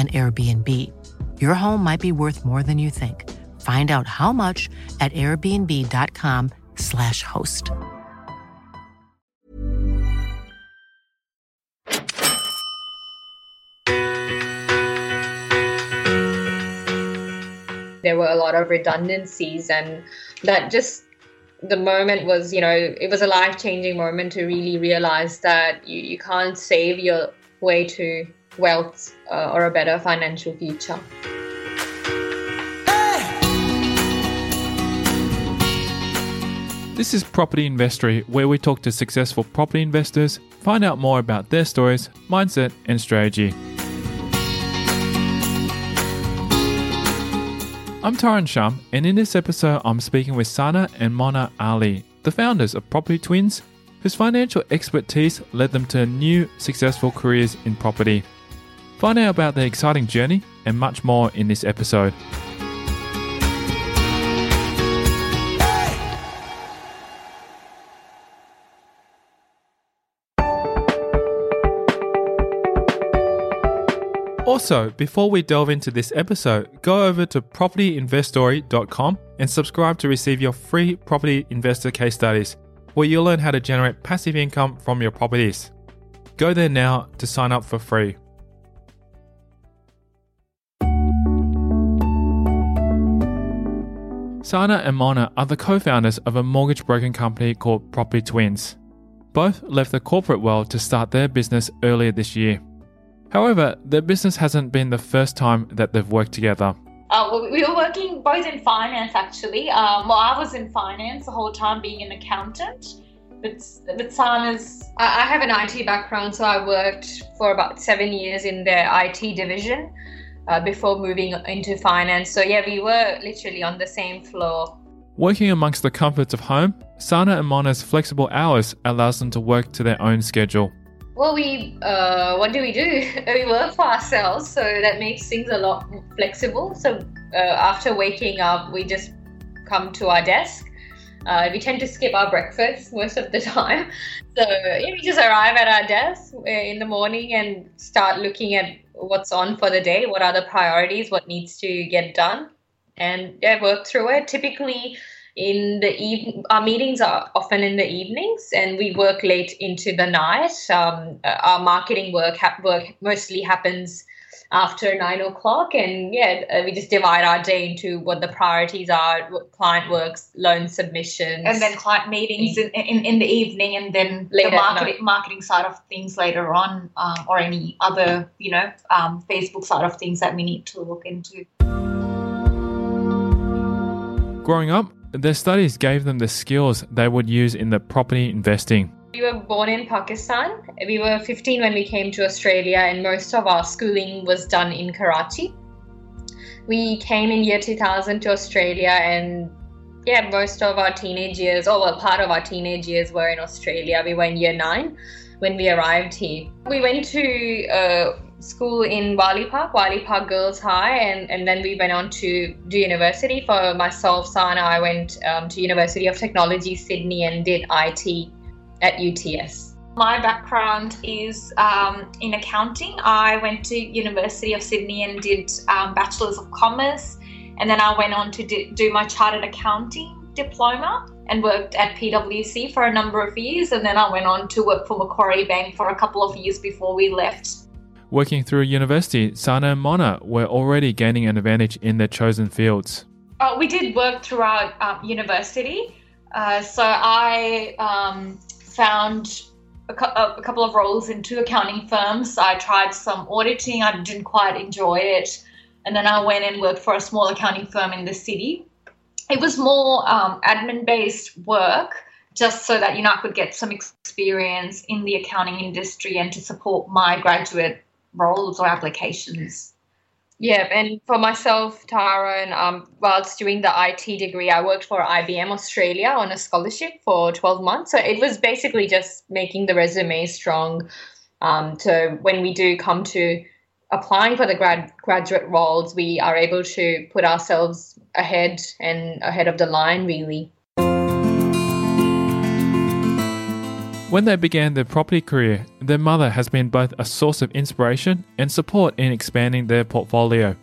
an Airbnb. Your home might be worth more than you think. Find out how much at airbnb.com/slash host. There were a lot of redundancies, and that just the moment was, you know, it was a life changing moment to really realize that you, you can't save your way to wealth uh, or a better financial future. This is Property Investory, where we talk to successful property investors, find out more about their stories, mindset, and strategy. I'm Tyrone Shum, and in this episode, I'm speaking with Sana and Mona Ali, the founders of Property Twins, whose financial expertise led them to new successful careers in property. Find out about their exciting journey and much more in this episode. Also, before we delve into this episode, go over to propertyinvestory.com and subscribe to receive your free property investor case studies, where you'll learn how to generate passive income from your properties. Go there now to sign up for free. Sana and Mona are the co founders of a mortgage broking company called Property Twins. Both left the corporate world to start their business earlier this year. However, their business hasn't been the first time that they've worked together. Uh, we were working both in finance actually. Um, well, I was in finance the whole time, being an accountant. But but Sana's. I have an IT background, so I worked for about seven years in their IT division uh, before moving into finance. So yeah, we were literally on the same floor. Working amongst the comforts of home, Sana and Mona's flexible hours allows them to work to their own schedule. Well, we uh, what do we do? we work for ourselves, so that makes things a lot flexible. So uh, after waking up, we just come to our desk. Uh, we tend to skip our breakfast most of the time. So yeah, we just arrive at our desk uh, in the morning and start looking at what's on for the day, what are the priorities, what needs to get done, and yeah, work through it. Typically, in the evening, our meetings are often in the evenings, and we work late into the night. Um, our marketing work ha- work mostly happens after nine o'clock. And yeah, uh, we just divide our day into what the priorities are, client works, loan submissions. And then client meetings in, in, in the evening and then Later the marketing, marketing side of things later on um, or any other, you know, um, Facebook side of things that we need to look into. Growing up, their studies gave them the skills they would use in the property investing. We were born in Pakistan. We were 15 when we came to Australia, and most of our schooling was done in Karachi. We came in year 2000 to Australia, and yeah, most of our teenage years, or well, part of our teenage years were in Australia. We were in year nine when we arrived here. We went to uh, school in Wiley Park, Wiley Park Girls High, and, and then we went on to do university. For myself, Sana, I went um, to University of Technology, Sydney, and did IT at UTS? My background is um, in accounting. I went to University of Sydney and did um, Bachelor's of Commerce, and then I went on to do, do my Chartered Accounting diploma and worked at PwC for a number of years, and then I went on to work for Macquarie Bank for a couple of years before we left. Working through university, Sana and Mona were already gaining an advantage in their chosen fields. Uh, we did work throughout um, university. Uh, so I um, found a, a, couple of roles in two accounting firms. I tried some auditing, I didn't quite enjoy it. And then I went and worked for a small accounting firm in the city. It was more um, admin based work, just so that you know I could get some experience in the accounting industry and to support my graduate roles or applications. Yeah, and for myself, Tara, um, whilst doing the IT degree, I worked for IBM Australia on a scholarship for 12 months. So it was basically just making the resume strong. Um, so when we do come to applying for the grad graduate roles, we are able to put ourselves ahead and ahead of the line, really. When they began their property career, their mother has been both a source of inspiration and support in expanding their portfolio.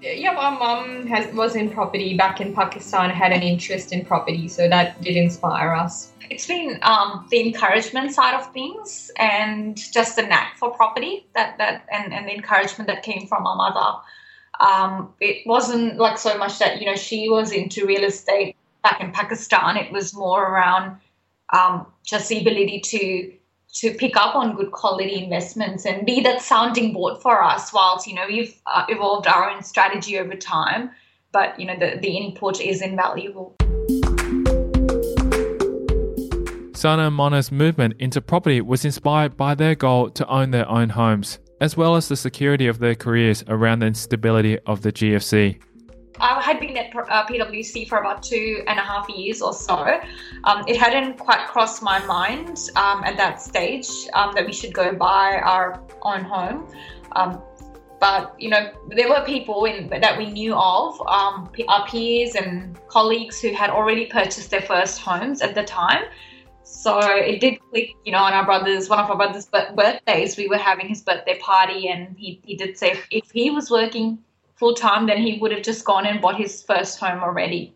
Yeah, my mum has was in property back in Pakistan, had an interest in property, so that did inspire us. It's been um, the encouragement side of things and just the knack for property that that and, and the encouragement that came from my mother. Um, it wasn't like so much that you know she was into real estate back in Pakistan. It was more around um, just the ability to to pick up on good quality investments and be that sounding board for us whilst you know we've uh, evolved our own strategy over time but you know the, the input is invaluable Sana Mona's movement into property was inspired by their goal to own their own homes, as well as the security of their careers around the instability of the GFC. Had been at uh, PwC for about two and a half years or so. Um, it hadn't quite crossed my mind um, at that stage um, that we should go buy our own home. Um, but you know, there were people in, that we knew of, um, our peers and colleagues who had already purchased their first homes at the time. So it did click, you know, on our brother's one of our brother's birthdays. We were having his birthday party, and he, he did say if he was working full time, then he would have just gone and bought his first home already.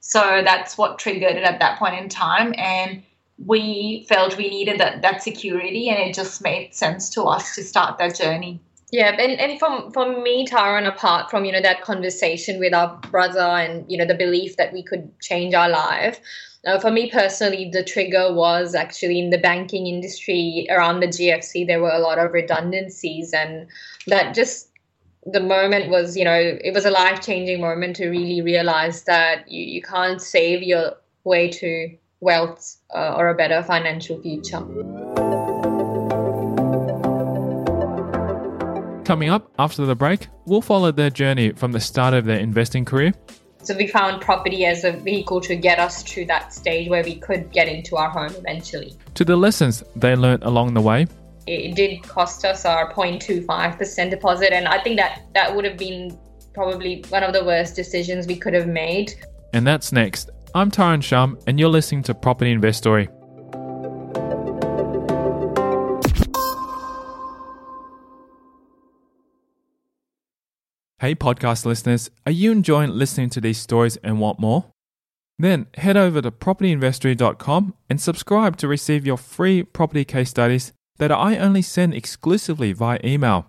So that's what triggered it at that point in time. And we felt we needed that, that security, and it just made sense to us to start that journey. Yeah, and, and from from me, Tyrone, apart from you know that conversation with our brother and you know the belief that we could change our life, uh, for me personally, the trigger was actually in the banking industry around the GFC. There were a lot of redundancies, and that just the moment was, you know, it was a life changing moment to really realize that you, you can't save your way to wealth uh, or a better financial future. Coming up after the break, we'll follow their journey from the start of their investing career. So we found property as a vehicle to get us to that stage where we could get into our home eventually. To the lessons they learned along the way it did cost us our 0.25% deposit and i think that that would have been probably one of the worst decisions we could have made and that's next i'm Tyrone Shum and you're listening to Property Investory. Hey, podcast listeners, are you enjoying listening to these stories and want more? Then head over to propertyinvestory.com and subscribe to receive your free property case studies that I only send exclusively via email.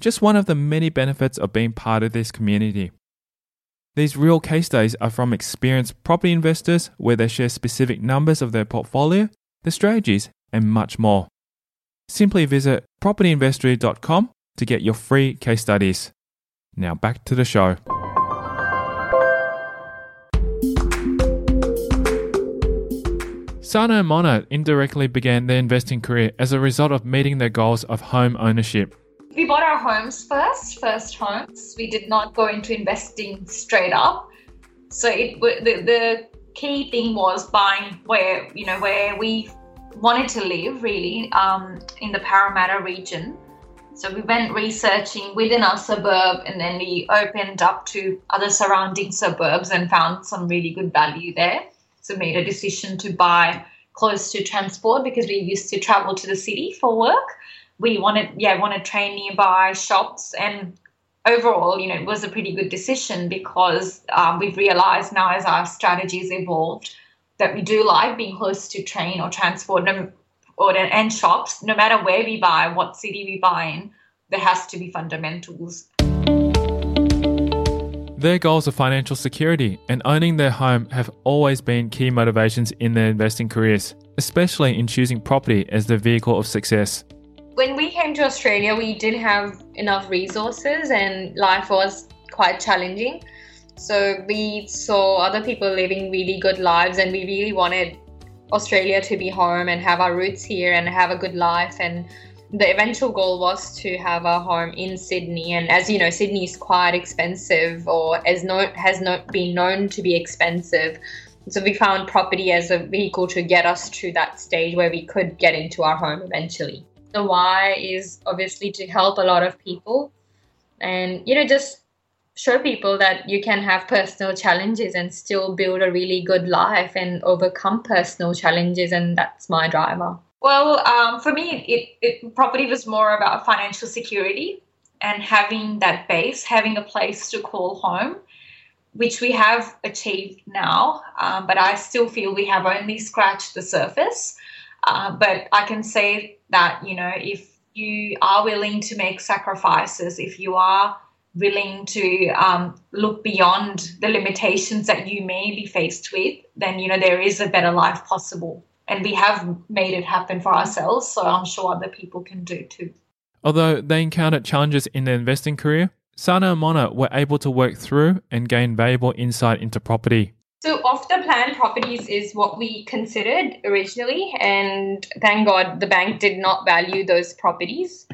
Just one of the many benefits of being part of this community. These real case studies are from experienced property investors where they share specific numbers of their portfolio, the strategies, and much more. Simply visit propertyinvestory.com to get your free case studies. Now back to the show. And Mona indirectly began their investing career as a result of meeting their goals of home ownership. We bought our homes first, first homes. We did not go into investing straight up. So it the, the key thing was buying where you know where we wanted to live really um, in the Parramatta region. So we went researching within our suburb and then we opened up to other surrounding suburbs and found some really good value there. So made a decision to buy close to transport because we used to travel to the city for work. We wanted, yeah, wanted train nearby shops, and overall, you know, it was a pretty good decision because um, we've realised now as our strategies evolved that we do like being close to train or transport or and shops. No matter where we buy, what city we buy in, there has to be fundamentals. Their goals of financial security and owning their home have always been key motivations in their investing careers, especially in choosing property as the vehicle of success. When we came to Australia, we didn't have enough resources and life was quite challenging. So we saw other people living really good lives and we really wanted Australia to be home and have our roots here and have a good life and the eventual goal was to have a home in Sydney, and as you know, Sydney is quite expensive, or as no has not been known to be expensive. So we found property as a vehicle to get us to that stage where we could get into our home eventually. The why is obviously to help a lot of people, and you know just show people that you can have personal challenges and still build a really good life and overcome personal challenges, and that's my driver. Well, um, for me, it, it property was more about financial security and having that base, having a place to call home, which we have achieved now. Um, but I still feel we have only scratched the surface. Uh, but I can say that you know if you are willing to make sacrifices, if you are willing to um, look beyond the limitations that you may be faced with, then you know there is a better life possible and we have made it happen for ourselves. So I'm sure other people can do too. Although they encountered challenges in their investing career, Sana and Mona were able to work through and gain valuable insight into property. So, off the plan properties is what we considered originally, and thank God the bank did not value those properties.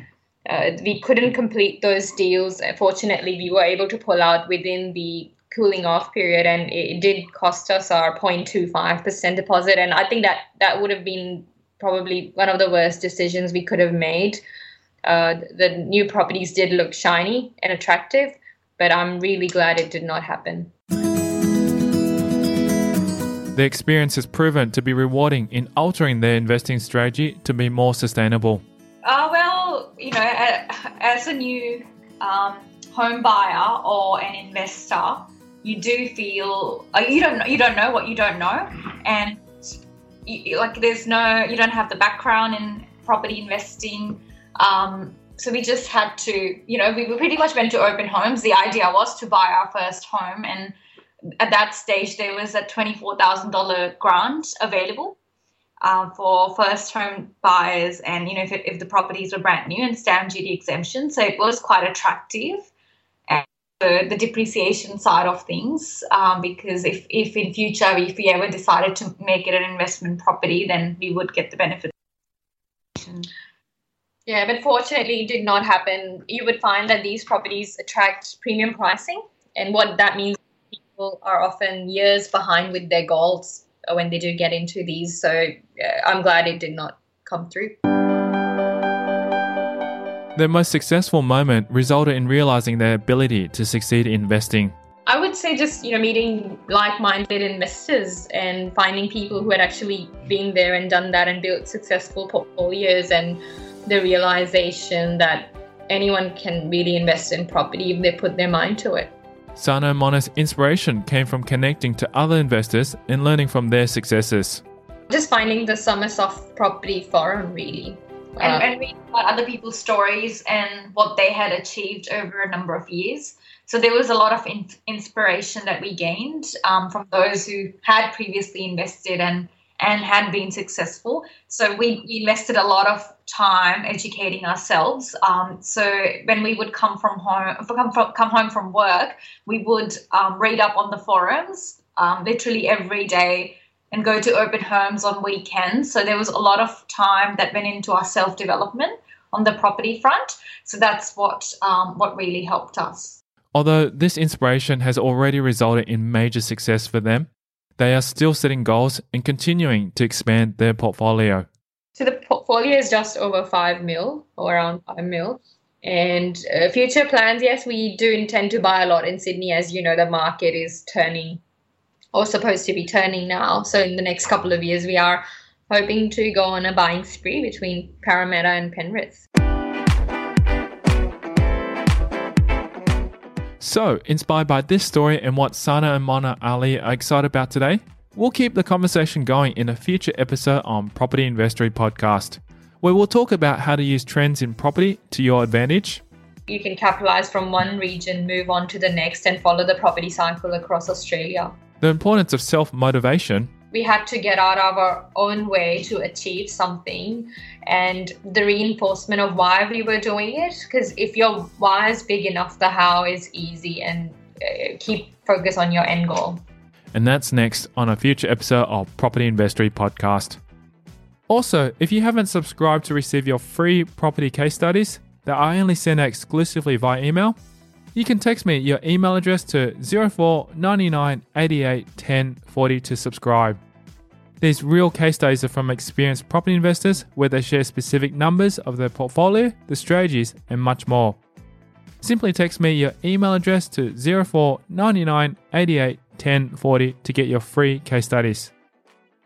Uh, we couldn't complete those deals. Fortunately, we were able to pull out within the cooling off period and it did cost us our 0.25% deposit. And i think that that would have been probably one of the worst decisions we could have made. Uh, the new properties did look shiny and attractive but i'm really glad it did not happen. The experience has proven to be rewarding in altering their investing strategy to be more sustainable. Uh, well, you know, as a new um, home buyer or an investor, you do feel uh, you don't you don't know what you don't know, and you, like there's no you don't have the background in property investing. Um, so we just had to, you know, we pretty much went to open homes. The idea was to buy our first home, and at that stage there was a twenty-four thousand dollar grant available uh, for first home buyers, and you know if, it, if the properties were brand new and stamp duty exemption, so it was quite attractive the, the depreciation side of things um, because if, if in future if we ever decided to make it an investment property then we would get the benefit. Yeah but fortunately it did not happen. You would find that these properties attract premium pricing and what that means people are often years behind with their goals when they do get into these. So uh, i'm glad it did not come through their most successful moment resulted in realizing their ability to succeed in investing. I would say just you know meeting like-minded investors and finding people who had actually been there and done that and built successful portfolios and the realization that anyone can really invest in property if they put their mind to it. Sana Mona's inspiration came from connecting to other investors and learning from their successes. Just finding the Somersoft Property Forum really and, and read about other people's stories and what they had achieved over a number of years. So there was a lot of in- inspiration that we gained um, from those who had previously invested and and had been successful. So we invested a lot of time educating ourselves. Um, so when we would come from home, come from, come home from work, we would um, read up on the forums um, literally every day and go to open homes on weekends. So there was a lot of time that went into our self development on the property front. So that's what um, what really helped us. Although this inspiration has already resulted in major success for them, they are still setting goals and continuing to expand their portfolio. So the portfolio is just over five mil or around five mil. And uh, future plans, yes, we do intend to buy a lot in Sydney. As you know, the market is turning or supposed to be turning now. So in the next couple of years, we are hoping to go on a buying spree between Parramatta and Penrith. So, inspired by this story and what Sana and Mona Ali are excited about today, we'll keep the conversation going in a future episode on Property Investory Podcast, where we'll talk about how to use trends in property to your advantage. You can capitalize from one region, move on to the next, and follow the property cycle across Australia the importance of self motivation. We had to get out of our own way to achieve something, and the reinforcement of why we were doing it. Because if your why is big enough, the how is easy, and uh, keep focus on your end goal. And that's next on a future episode of Property Investory Podcast. Also, if you haven't subscribed to receive your free property case studies that I only send out exclusively via email, you can text me your email address to 04 99 88 10 40 to subscribe. These real case studies are from experienced property investors where they share specific numbers of their portfolio, the strategies, and much more. Simply text me your email address to 04 99 88 10 40 to get your free case studies.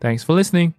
Thanks for listening.